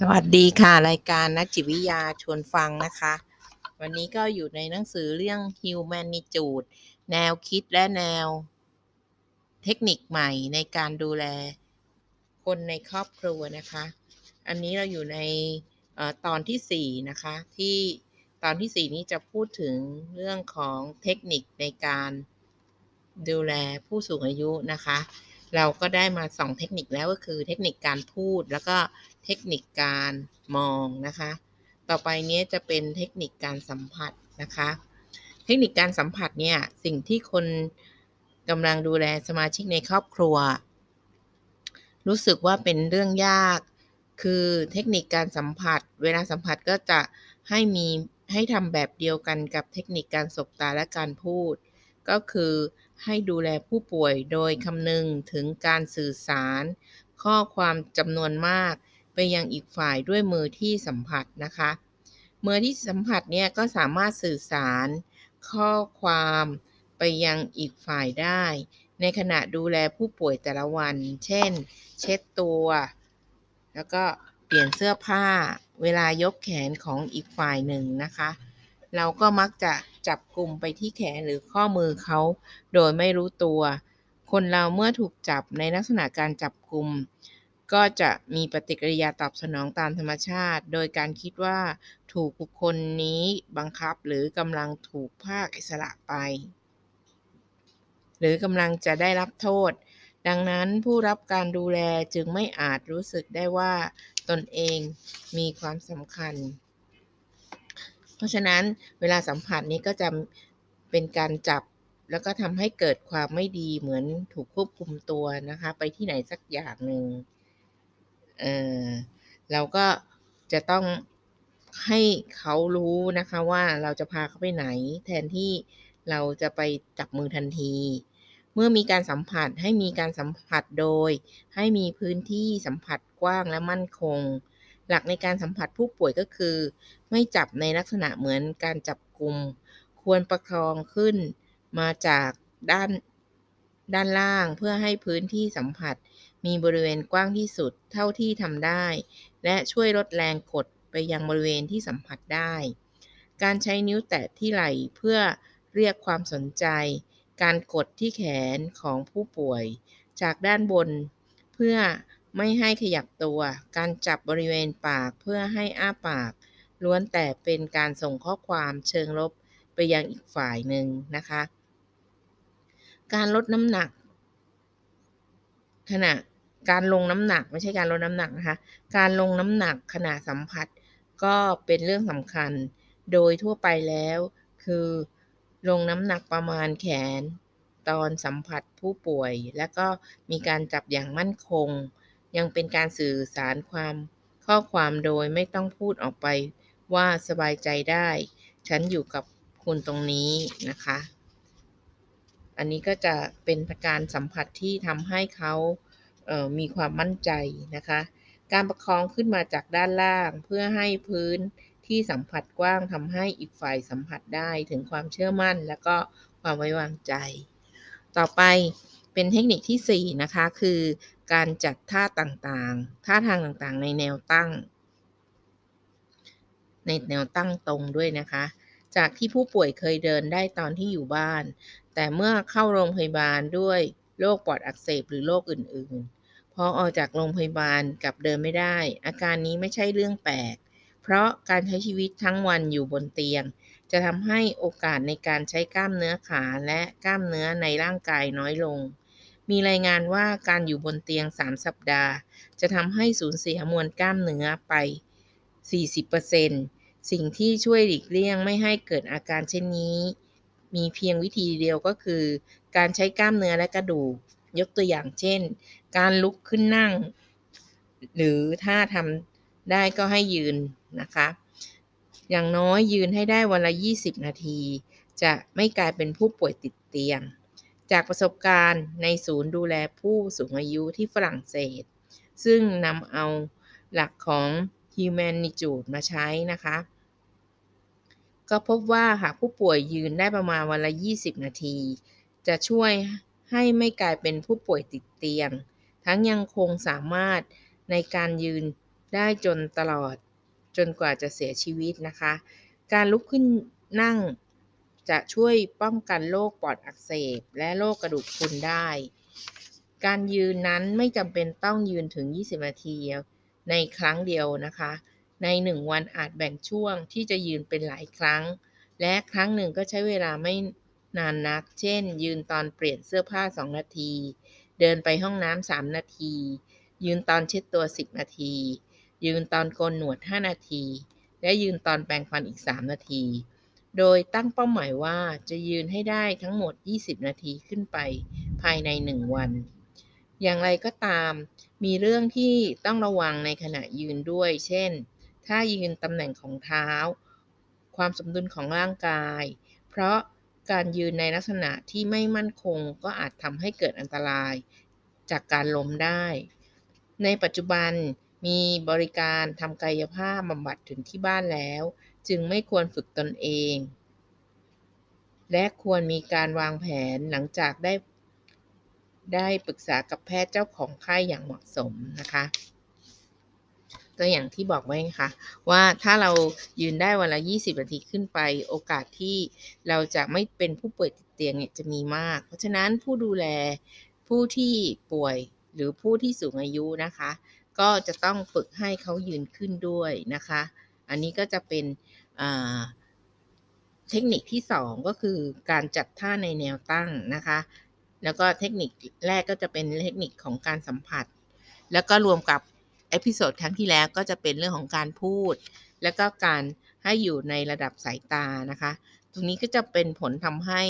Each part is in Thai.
สวัสดีค่ะ รายการนักจิตวิทยาชวนฟังนะคะ วันนี้ก็อยู่ในหนังสือเรื่อง Humanitude แนวคิดและแนวเทคนิคใหม่ในการดูแลคนในครอบครัวนะคะ อันนี้เราอยู่ในอตอนที่ 4 นะคะ ที่ตอนที่ 4 นี้จะพูดถึงเรื่องของเทคนิคในการดูแลผู้สูงอายุนะคะ เราก็ได้มาสองเทคนิคแล้วก็คือเทคนิคการพูดแล้วก็เทคนิคการมองนะคะ ต่อไปนี้จะเป็นเทคนิคการสัมผัสนะคะ เทคนิคการสัมผัสเนี่ยสิ่งที่คนกำลังดูแลสมาชิกในครอบครัว รู้สึกว่าเป็นเรื่องยาก คือเทคนิคการสัมผัส เวลาสัมผัสก็จะให้มีให้ทำแบบเดียวกันกับเทคนิคการสบตาและการพูด ก็คือให้ดูแลผู้ป่วยโดยคำนึงถึงการสื่อสาร ข้อความจำนวนมาก ไปยังอีกฝ่ายด้วยมือที่สัมผัสนะคะ มือที่สัมผัสเนี่ยก็สามารถสื่อสาร ข้อความไปยังอีกฝ่ายได้ ในขณะดูแลผู้ป่วยแต่ละวัน เช่น เช็ดตัว แล้วก็เปลี่ยนเสื้อผ้า เวลายกแขนของอีกฝ่ายหนึ่งนะคะ เราก็มักจะ จับกลุ่มไปที่แขนหรือข้อมือเขาโดยไม่รู้ตัว คนเราเมื่อถูกจับในลักษณะการจับกลุ่ม ก็จะมีปฏิกิริยาตอบสนองตามธรรมชาติ โดยการคิดว่าถูกบุคคลนี้บังคับหรือกำลังถูกภาคอิสระไป หรือกำลังจะได้รับโทษ ดังนั้นผู้รับการดูแลจึงไม่อาจรู้สึกได้ว่าตนเองมีความสำคัญ เพราะฉะนั้นเวลาสัมผัสนี้ก็จะเป็นการจับแล้วก็ทำให้เกิดความไม่ดีเหมือนถูกควบคุมตัวนะคะ ไปที่ไหนสักอย่างหนึ่งเออเราก็จะต้องให้เขารู้นะคะว่าเราจะพาเขาไปไหน แทนที่เราจะไปจับมือทันที เมื่อมีการสัมผัสให้มีการสัมผัสโดย ให้มีพื้นที่สัมผัสกว้างและมั่นคง หลักในการสัมผัสผู้ป่วยก็คือ ไม่จับในลักษณะเหมือนการจับกลุ่ม ควรประคองขึ้นมาจากด้านด้านล่างเพื่อให้พื้นที่สัมผัส มีบริเวณกว้างที่สุดเท่าที่ทำได้ และช่วยลดแรงกดไปยังบริเวณที่สัมผัสได้ การใช้นิ้วแตะที่ไหล่เพื่อเรียกความสนใจ การกดที่แขนของผู้ป่วย จากด้านบน เพื่อ ไม่ให้ขยับตัว การจับบริเวณปากเพื่อให้อ้าปาก ล้วนแต่เป็นการส่งข้อความเชิงลบไปยังอีกฝ่ายหนึ่งนะคะ การลดน้ำหนัก ขณะการลงน้ำหนักไม่ใช่การลดน้ำหนักนะคะ การลงน้ำหนักขณะสัมผัส ก็เป็นเรื่องสำคัญ โดยทั่วไปแล้ว คือลงน้ำหนักประมาณแขน ตอนสัมผัสผู้ป่วย และก็มีการจับอย่างมั่นคง ยังเป็นการสื่อสารความข้อความโดยไม่ต้องพูดออกไปว่าสบายใจได้ ฉันอยู่กับคุณตรงนี้นะคะ อันนี้ก็จะเป็นการสัมผัสที่ทำให้เขาเมีความมั่นใจนะคะ การประคองขึ้นมาจากด้านล่างเพื่อให้พื้นที่สัมผัสกว้างทำให้อีกฝ่ายสัมผัสได้ถึงความเชื่อมั่น และก็ความไว้วางใจ ต่อไปเป็นเทคนิคที่ 4 นะคะ คือ การจัดท่าต่างๆ ท่าทางต่างๆ ในแนวตั้ง ในแนวตั้งตรงด้วยนะคะ จากที่ผู้ป่วยเคยเดินได้ตอนที่อยู่บ้าน แต่เมื่อเข้าโรงพยาบาลด้วยโรคปอดอักเสบหรือโรคอื่นๆ พอออกจากโรงพยาบาลกลับเดินไม่ได้ อาการนี้ไม่ใช่เรื่องแปลก เพราะการใช้ชีวิตทั้งวันอยู่บนเตียง จะทำให้โอกาสในการใช้กล้ามเนื้อขาและกล้ามเนื้อในร่างกายน้อยลง มีรายงานว่าการอยู่บนเตียง 3 สัปดาห์ จะทำให้สูญเสียมวลกล้ามเนื้อไป 40%สิ่งที่ช่วยหลีกเลี่ยงไม่ให้เกิดอาการเช่นนี้ มีเพียงวิธีเดียวก็คือ การใช้กล้ามเนื้อและกระดูก ยกตัวอย่างเช่น การลุกขึ้นนั่ง หรือถ้าทำได้ก็ให้ยืนนะคะ อย่างน้อยยืนให้ได้วันละ 20 นาที จะไม่กลายเป็นผู้ป่วยติดเตียง จากประสบการณ์ในศูนย์ดูแลผู้สูงอายุที่ฝรั่งเศส ซึ่งนำเอาหลักของ Humanitude มาใช้นะคะ ก็พบว่าหากผู้ป่วยยืนได้ประมาณวันละ 20 นาที จะช่วยให้ไม่กลายเป็นผู้ป่วยติดเตียง ทั้งยังคงสามารถในการยืนได้จนตลอดจนกว่าจะเสียชีวิตนะคะ การลุกขึ้นนั่ง จะช่วยป้องกันโรคปอดอักเสบ และโรคกระดูกพรุนได้ การยืนนั้นไม่จำเป็นต้องยืนถึง 20 นาทีในครั้งเดียวนะคะ ใน 1 วันอาจแบ่งช่วงที่จะยืนเป็นหลายครั้ง และครั้งหนึ่งก็ใช้เวลาไม่นานนัก เช่น ยืนตอนเปลี่ยนเสื้อผ้า 2 นาที เดินไปห้องน้ำ3นาที ยืนตอนเช็ดตัว 10 นาที ยืนตอนโกนหนวด 5 นาที และยืนตอนแปรงฟันอีก 3 นาที โดยตั้งเป้าหมายว่าจะยืนให้ได้ทั้งหมด 20 นาทีขึ้นไปภายใน 1 วัน อย่างไรก็ตาม มีเรื่องที่ต้องระวังในขณะยืนด้วย เช่น ถ้ายืนตำแหน่งของเท้า ความสมดุลของร่างกาย เพราะการยืนในลักษณะที่ไม่มั่นคงก็อาจทำให้เกิดอันตรายจากการล้มได้ ในปัจจุบันมีบริการทำกายภาพบำบัดถึงที่บ้านแล้ว จึงไม่ควรฝึกตนเอง และควรมีการวางแผนหลังจากได้ ได้ปรึกษากับแพทย์เจ้าของไข้อย่างเหมาะสมนะคะตัวอย่างที่บอกไว้นะคะว่าถ้าเรายืนได้วันละ 20 นาทีขึ้นไป โอกาสที่เราจะไม่เป็นผู้ป่วยติดเตียงเนี่ยจะมีมาก เพราะฉะนั้นผู้ดูแลผู้ที่ป่วยหรือผู้ที่สูงอายุนะคะ ก็จะต้องฝึกให้เขายืนขึ้นด้วยนะคะ อันนี้ก็จะเป็นเทคนิคที่ 2 ก็คือการจัดท่าในแนวตั้งนะคะ แล้วก็เทคนิคแรกก็จะเป็นเทคนิคของการสัมผัส แล้วก็รวมกับ episode ครั้งที่แล้วก็จะเป็นเรื่องของการพูด แล้วก็การให้อยู่ในระดับสายตานะคะ ตรงนี้ก็จะเป็นผลทำให้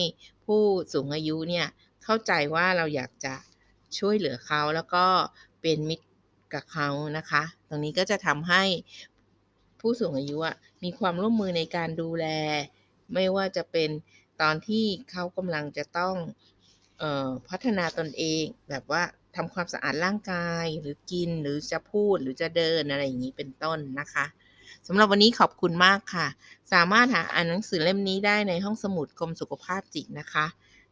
ผู้สูงอายุเนี่ยเข้าใจว่าเราอยากจะช่วยเหลือเขาแล้วก็เป็นมิตรกับเขานะคะ ตรงนี้ก็จะทำให้ ผู้สูงอายุอะมีความร่วมมือในการดูแล ไม่ว่าจะเป็นตอนที่เขากำลังจะต้องออพัฒนาตนเอง แบบว่าทำความสะอาดร่างกาย หรือกินหรือจะพูดหรือจะเดินอะไรอย่างนี้เป็นต้นนะคะสำหรับวันนี้ขอบคุณมากค่ะ สามารถหาอ่านหนังสือเล่มนี้ได้ในห้องสมุดกรมสุขภาพจิตนะคะ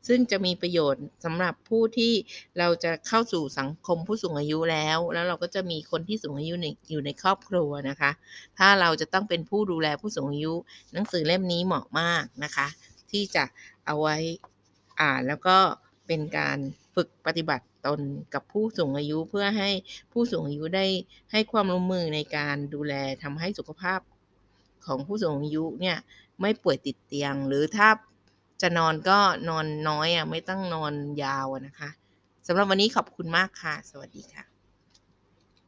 ซึ่งจะมีประโยชน์สำหรับผู้ที่เราจะเข้าสู่สังคมผู้สูงอายุแล้ว แล้วเราก็จะมีคนที่สูงอายุอยู่ในครอบครัวนะคะ ถ้าเราจะต้องเป็นผู้ดูแลผู้สูงอายุ หนังสือเล่มนี้เหมาะมากนะคะ ที่จะเอาไว้อ่านแล้วก็เป็นการฝึกปฏิบัติตนกับผู้สูงอายุเพื่อให้ผู้สูงอายุได้ให้ความร่วมมือในการดูแลทำให้สุขภาพของผู้สูงอายุเนี่ยไม่ป่วยติดเตียง หรือถ้า จะนอนก็นอนน้อยอะไม่ต้องนอนยาวนะคะสำหรับวันนี้ขอบคุณมากค่ะ สวัสดีค่ะ